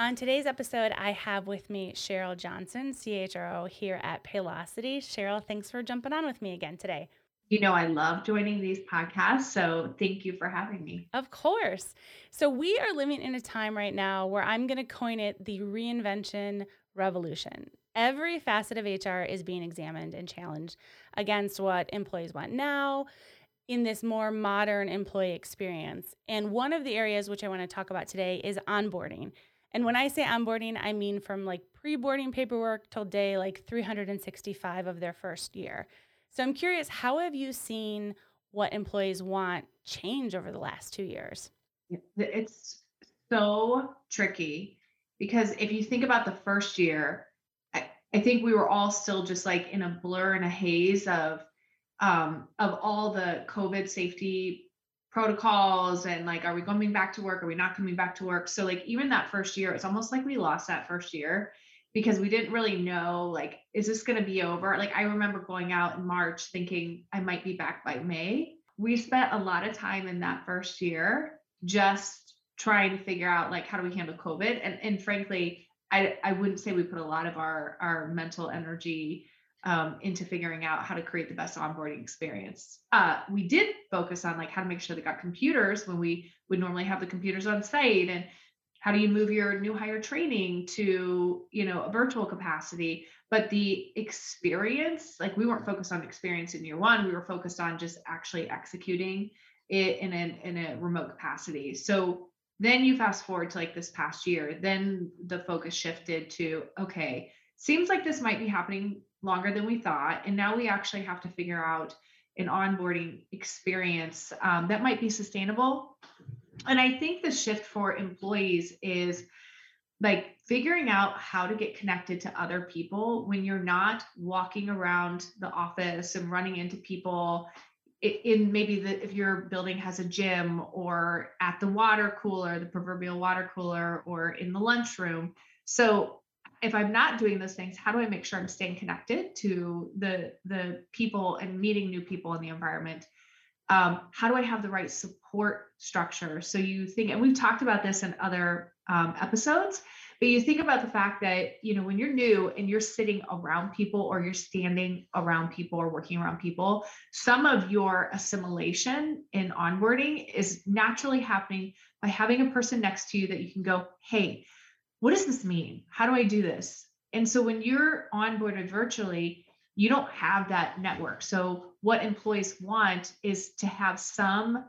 On today's episode, I have with me Cheryl Johnson, CHRO here at Paylocity. Cheryl, thanks for jumping on with me again today. You know, I love joining these podcasts, so thank you for having me. Of course. So, we are living in a time right now where I'm going to coin it the reinvention revolution. Every facet of HR is being examined and challenged against what employees want now in this more modern employee experience. And one of the areas which I want to talk about today is onboarding. And when I say onboarding, I mean from like pre boarding paperwork till day like 365 of their first year. So I'm curious, how have you seen what employees want change over the last two years? It's so tricky because if you think about the first year, I, I think we were all still just like in a blur and a haze of um, of all the COVID safety protocols and like are we coming back to work? Are we not coming back to work? So like even that first year it's almost like we lost that first year because we didn't really know like is this going to be over? Like i remember going out in march thinking i might be back by may. We spent a lot of time in that first year just trying to figure out like how do we handle covid? And and frankly i i wouldn't say we put a lot of our our mental energy um, into figuring out how to create the best onboarding experience. Uh, we did focus on like how to make sure they got computers when we would normally have the computers on site and how do you move your new hire training to you know a virtual capacity. But the experience like we weren't focused on experience in year one. We were focused on just actually executing it in a, in a remote capacity. So then you fast forward to like this past year. Then the focus shifted to okay seems like this might be happening longer than we thought. And now we actually have to figure out an onboarding experience um, that might be sustainable. And I think the shift for employees is like figuring out how to get connected to other people when you're not walking around the office and running into people in maybe the if your building has a gym or at the water cooler the proverbial water cooler or in the lunchroom so if I'm not doing those things, how do I make sure I'm staying connected to the the people and meeting new people in the environment? Um, how do I have the right support structure? So you think, and we've talked about this in other um, episodes, but you think about the fact that you know when you're new and you're sitting around people or you're standing around people or working around people, some of your assimilation and onboarding is naturally happening by having a person next to you that you can go, hey what does this mean? How do I do this? And so when you're onboarded virtually, you don't have that network. So what employees want is to have some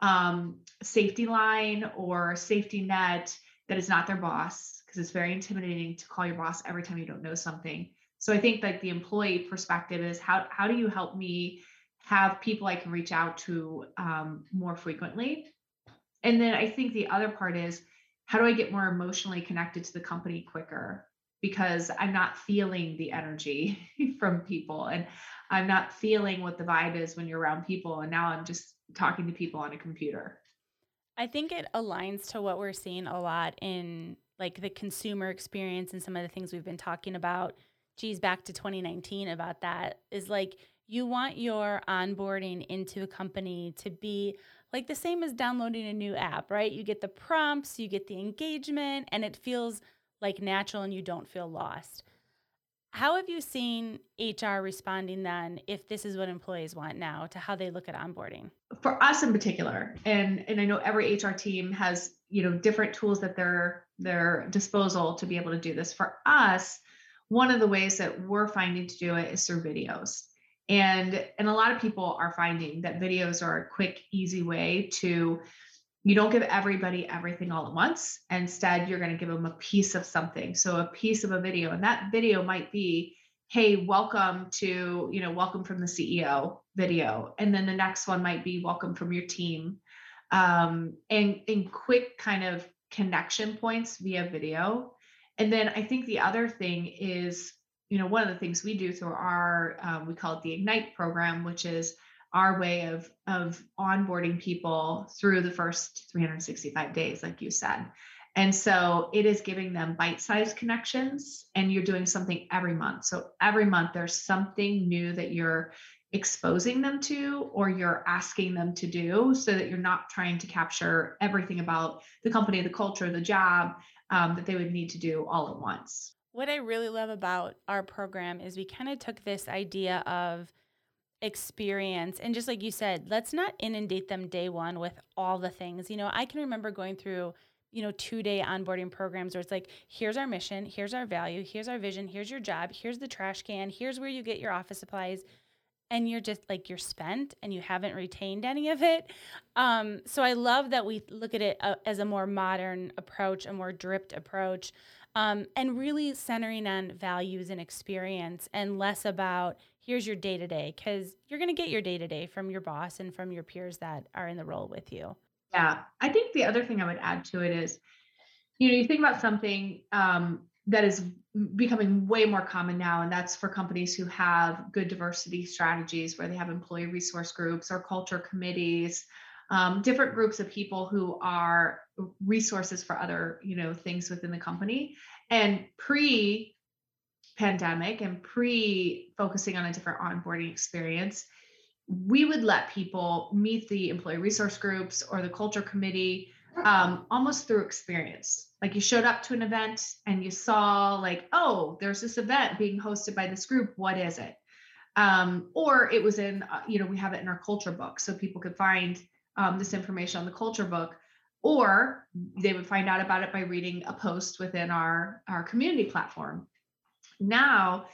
um, safety line or safety net that is not their boss, because it's very intimidating to call your boss every time you don't know something. So I think like the employee perspective is how how do you help me have people I can reach out to um, more frequently? And then I think the other part is how do I get more emotionally connected to the company quicker? Because I'm not feeling the energy from people and I'm not feeling what the vibe is when you're around people. And now I'm just talking to people on a computer. I think it aligns to what we're seeing a lot in like the consumer experience and some of the things we've been talking about. Geez, back to 2019 about that is like you want your onboarding into a company to be like the same as downloading a new app, right? You get the prompts, you get the engagement, and it feels like natural and you don't feel lost. How have you seen HR responding then if this is what employees want now to how they look at onboarding? For us in particular, and and I know every HR team has, you know, different tools at their their disposal to be able to do this. For us, one of the ways that we're finding to do it is through videos and and a lot of people are finding that videos are a quick easy way to you don't give everybody everything all at once. Instead you're going to give them a piece of something. So a piece of a video and that video might be hey welcome to you know welcome from the ceo video. And then the next one might be welcome from your team. Um, and in quick kind of connection points via video. And then i think the other thing is you know, one of the things we do through our, um, we call it the Ignite program, which is our way of of onboarding people through the first 365 days, like you said. And so it is giving them bite-sized connections, and you're doing something every month. So every month there's something new that you're exposing them to or you're asking them to do so that you're not trying to capture everything about the company, the culture, the job um, that they would need to do all at once. What I really love about our program is we kind of took this idea of experience and just like you said, let's not inundate them day one with all the things. You know, I can remember going through you know, two day onboarding programs where it's like, here's our mission, here's our value, here's our vision, here's your job, here's the trash can, here's where you get your office supplies and you're just like you're spent and you haven't retained any of it. Um, so I love that we look at it uh, as a more modern approach, a more dripped approach, um, and really centering on values and experience and less about here's your day to day because you're going to get your day to day from your boss and from your peers that are in the role with you. Yeah, I think the other thing I would add to it is, you know, you think about something um, that is becoming way more common now and that's for companies who have good diversity strategies where they have employee resource groups or culture committees um, different groups of people who are resources for other you know things within the company. And pre pandemic and pre focusing on a different onboarding experience we would let people meet the employee resource groups or the culture committee um, almost through experience. Like you showed up to an event and you saw like oh there's this event being hosted by this group what is it? Um, or it was in uh, you know we have it in our culture book so people could find um, this information on the culture book or they would find out about it by reading a post within our our community platform now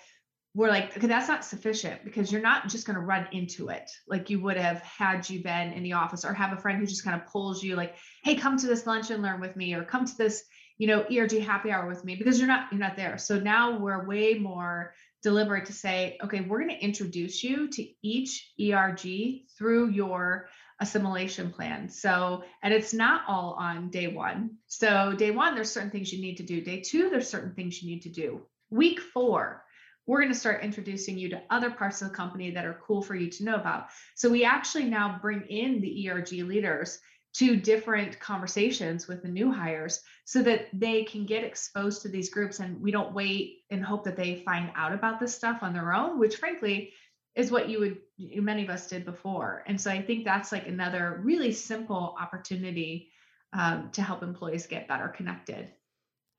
we're like, okay, that's not sufficient because you're not just going to run into it like you would have had you been in the office or have a friend who just kind of pulls you like, hey, come to this lunch and learn with me or come to this, you know, ERG happy hour with me because you're not you're not there. So now we're way more deliberate to say, okay, we're going to introduce you to each ERG through your assimilation plan. So, and it's not all on day one. So, day one, there's certain things you need to do. Day two, there's certain things you need to do. Week four, we're going to start introducing you to other parts of the company that are cool for you to know about. So we actually now bring in the ERG leaders to different conversations with the new hires so that they can get exposed to these groups and we don't wait and hope that they find out about this stuff on their own which frankly is what you would many of us did before and so i think that's like another really simple opportunity um, to help employees get better connected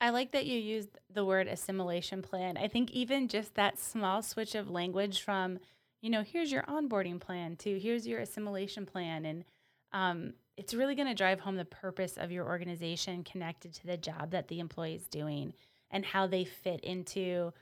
I like that you used the word assimilation plan. I think even just that small switch of language from, you know, here's your onboarding plan to here's your assimilation plan. And um, it's really going to drive home the purpose of your organization connected to the job that the employee is doing and how they fit into,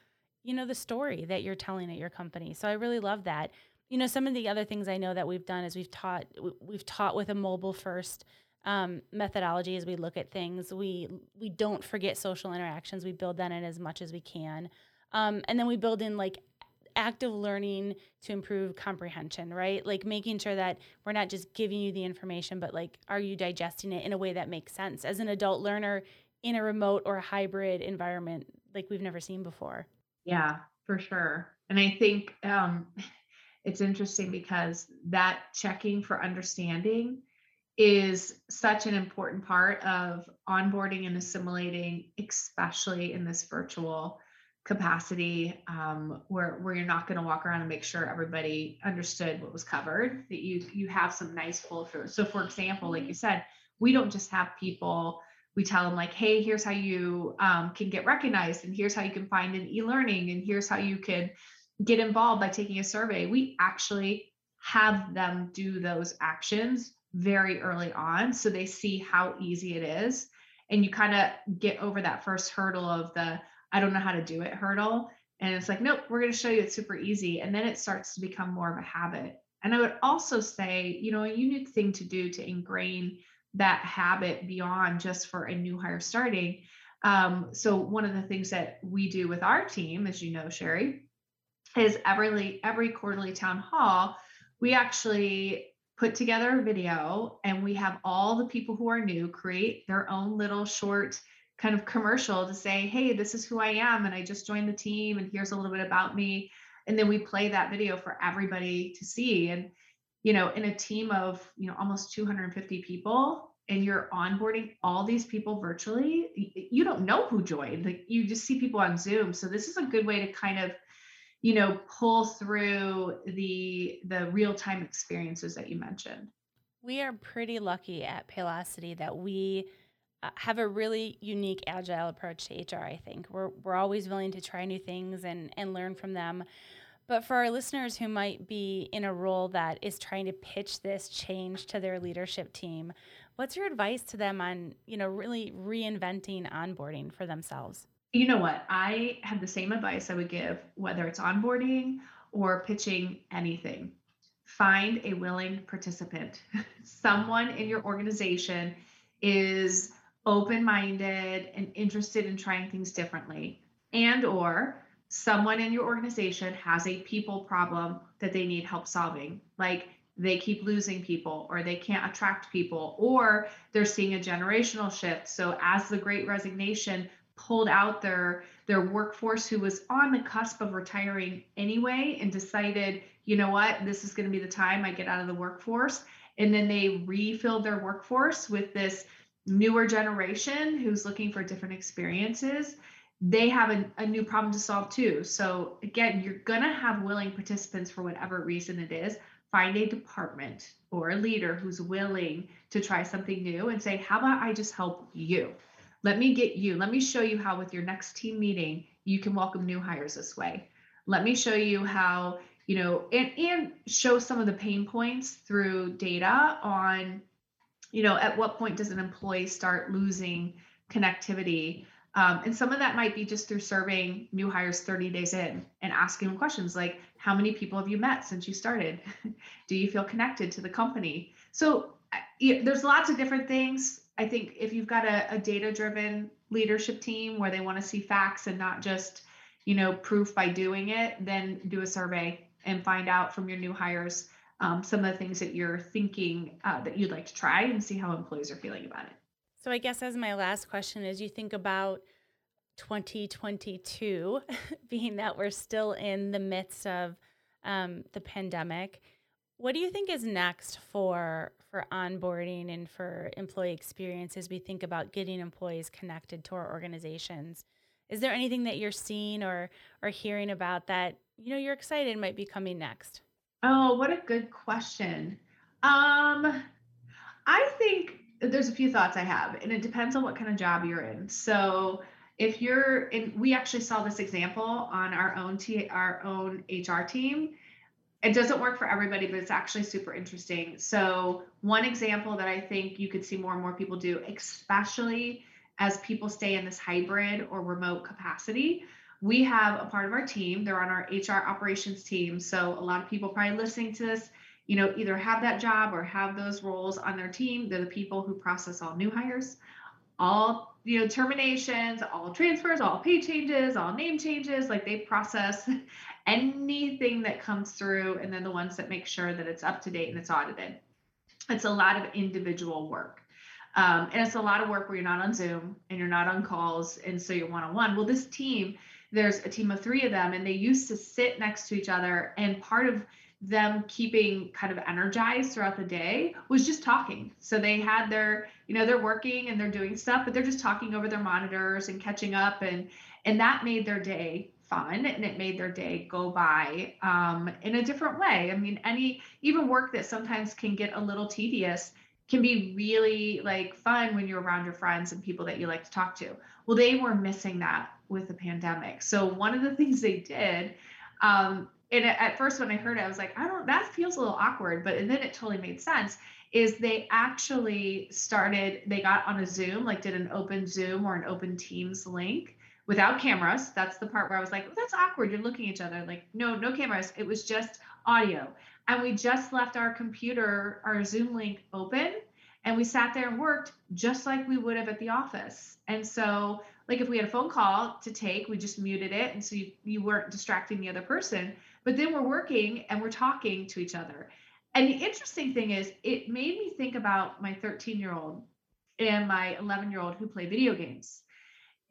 you know, the story that you're telling at your company. So I really love that. You know, some of the other things I know that we've done is we've taught we've taught with a mobile first um, methodology as we look at things. We we don't forget social interactions. We build that in as much as we can, um, and then we build in like active learning to improve comprehension. Right, like making sure that we're not just giving you the information, but like are you digesting it in a way that makes sense as an adult learner in a remote or hybrid environment like we've never seen before. Yeah, for sure. And I think um, it's interesting because that checking for understanding is such an important part of onboarding and assimilating, especially in this virtual capacity um, where, where you're not going to walk around and make sure everybody understood what was covered, that you, you have some nice pull through. So for example, like you said, we don't just have people, we tell them like, hey, here's how you um, can get recognized and here's how you can find an e-learning and here's how you could get involved by taking a survey. We actually have them do those actions very early on so they see how easy it is and you kind of get over that first hurdle of the i don't know how to do it hurdle and it's like nope we're going to show you it's super easy and then it starts to become more of a habit and i would also say you know a unique thing to do to ingrain that habit beyond just for a new hire starting um, so one of the things that we do with our team as you know sherry is every every quarterly town hall we actually put together a video and we have all the people who are new create their own little short kind of commercial to say, hey, this is who I am, and I just joined the team, and here's a little bit about me. And then we play that video for everybody to see. And, you know, in a team of, you know, almost 250 people, and you're onboarding all these people virtually, you don't know who joined. Like you just see people on Zoom. So this is a good way to kind of, you know, pull through the the real-time experiences that you mentioned. We are pretty lucky at Paylocity that we uh, have a really unique agile approach to HR, I think. We're, we're always willing to try new things and, and learn from them. But for our listeners who might be in a role that is trying to pitch this change to their leadership team, what's your advice to them on, you know, really reinventing onboarding for themselves? You know what? I have the same advice I would give whether it's onboarding or pitching anything. Find a willing participant. Someone in your organization is open-minded and interested in trying things differently and or someone in your organization has a people problem that they need help solving like they keep losing people or they can't attract people or they're seeing a generational shift so as the great resignation pulled out their their workforce who was on the cusp of retiring anyway and decided you know what? This is going to be the time i get out of the workforce. And then they refilled their workforce with this newer generation who's looking for different experiences. They have a, a new problem to solve too. So again you're going to have willing participants for whatever reason it is. Find a department or a leader who's willing to try something new and say how about i just help you let me get you let me show you how with your next team meeting you can welcome new hires this way let me show you how you know and and show some of the pain points through data on you know, at what point does an employee start losing connectivity? Um, and some of that might be just through serving new hires 30 days in and asking them questions like, how many people have you met since you started? Do you feel connected to the company? So yeah, there's lots of different things. I think if you've got a, a data driven leadership team where they want to see facts and not just, you know, proof by doing it, then do a survey and find out from your new hires um, some of the things that you're thinking uh, that you'd like to try and see how employees are feeling about it. So, I guess as my last question is you think about 2022, being that we're still in the midst of um, the pandemic, what do you think is next for for onboarding and for employee experience as we think about getting employees connected to our organizations? Is there anything that you're seeing or or hearing about that you know you're excited might be coming next? Oh, what a good question. Um, I think there's a few thoughts I have, and it depends on what kind of job you're in. So if you're in, we actually saw this example on our own T, our own HR team. It doesn't work for everybody, but it's actually super interesting. So one example that I think you could see more and more people do, especially as people stay in this hybrid or remote capacity, we have a part of our team they're on our hr operations team. So a lot of people probably listening to this you know either have that job or have those roles on their team. They're the people who process all new hires all you know terminations all transfers all pay changes all name changes. Like they process anything that comes through and then the ones that make sure that it's up to date and it's audited. It's a lot of individual work. Um, and it's a lot of work where you're not on zoom and you're not on calls and so you're one-on-one. Well this team there's a team of three of them and they used to sit next to each other and part of them keeping kind of energized throughout the day was just talking. So they had their you know they're working and they're doing stuff but they're just talking over their monitors and catching up and and that made their day fun and it made their day go by um, in a different way i mean any even work that sometimes can get a little tedious can be really like fun when you're around your friends and people that you like to talk to well they were missing that with the pandemic. So one of the things they did, um, and at first when I heard it, I was like, I don't, that feels a little awkward, but then it totally made sense. Is they actually started, they got on a Zoom, like did an open Zoom or an open Teams link without cameras. That's the part where I was like, oh, that's awkward. You're looking at each other. Like, no, no cameras. It was just audio. And we just left our computer, our Zoom link open, and we sat there and worked just like we would have at the office. And so like if we had a phone call to take, we just muted it. And so you, you weren't distracting the other person. But then we're working and we're talking to each other. And the interesting thing is, it made me think about my 13 year old and my 11 year old who play video games.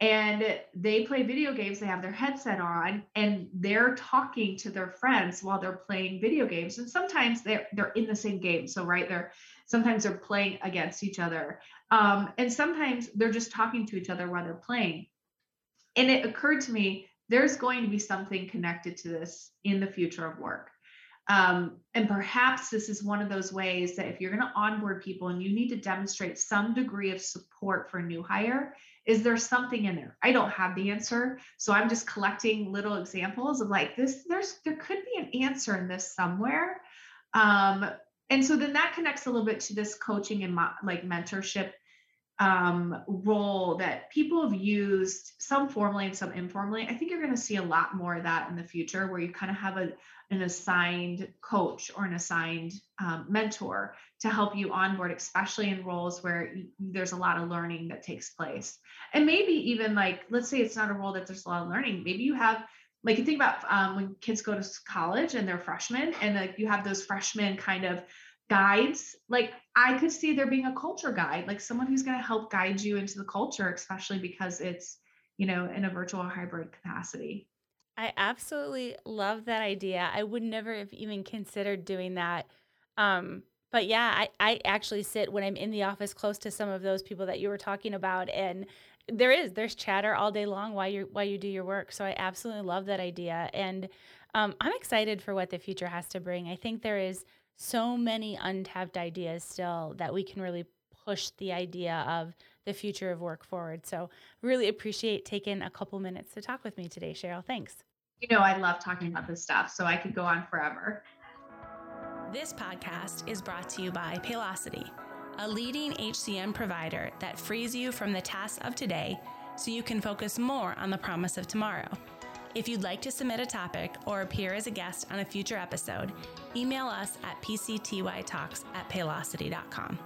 And they play video games they have their headset on and they're talking to their friends while they're playing video games. And sometimes they're they're in the same game so right they're sometimes they're playing against each other. Um, and sometimes they're just talking to each other while they're playing. And it occurred to me there's going to be something connected to this in the future of work um, and perhaps this is one of those ways that if you're going to onboard people and you need to demonstrate some degree of support for a new hire, is there something in there? I don't have the answer. So I'm just collecting little examples of like this, there's there could be an answer in this somewhere. Um, and so then that connects a little bit to this coaching and mo- like mentorship um, role that people have used some formally and some informally. I think you're going to see a lot more of that in the future where you kind of have a, an assigned coach or an assigned um, mentor to help you onboard, especially in roles where there's a lot of learning that takes place. And maybe even like, let's say it's not a role that there's a lot of learning. Maybe you have like you think about um, when kids go to college and they're freshmen and like you have those freshmen kind of guides like i could see there being a culture guide like someone who's going to help guide you into the culture especially because it's you know in a virtual hybrid capacity. I absolutely love that idea. I would never have even considered doing that. Um but yeah I, I actually sit when i'm in the office close to some of those people that you were talking about and there is there's chatter all day long while you while you do your work. So i absolutely love that idea and um, i'm excited for what the future has to bring. I think there is so many untapped ideas still that we can really push the idea of the future of work forward. So, really appreciate taking a couple minutes to talk with me today, Cheryl. Thanks. You know, I love talking about this stuff, so I could go on forever. This podcast is brought to you by Paylocity, a leading HCM provider that frees you from the tasks of today so you can focus more on the promise of tomorrow. If you'd like to submit a topic or appear as a guest on a future episode, email us at pctytalks at paylocity.com.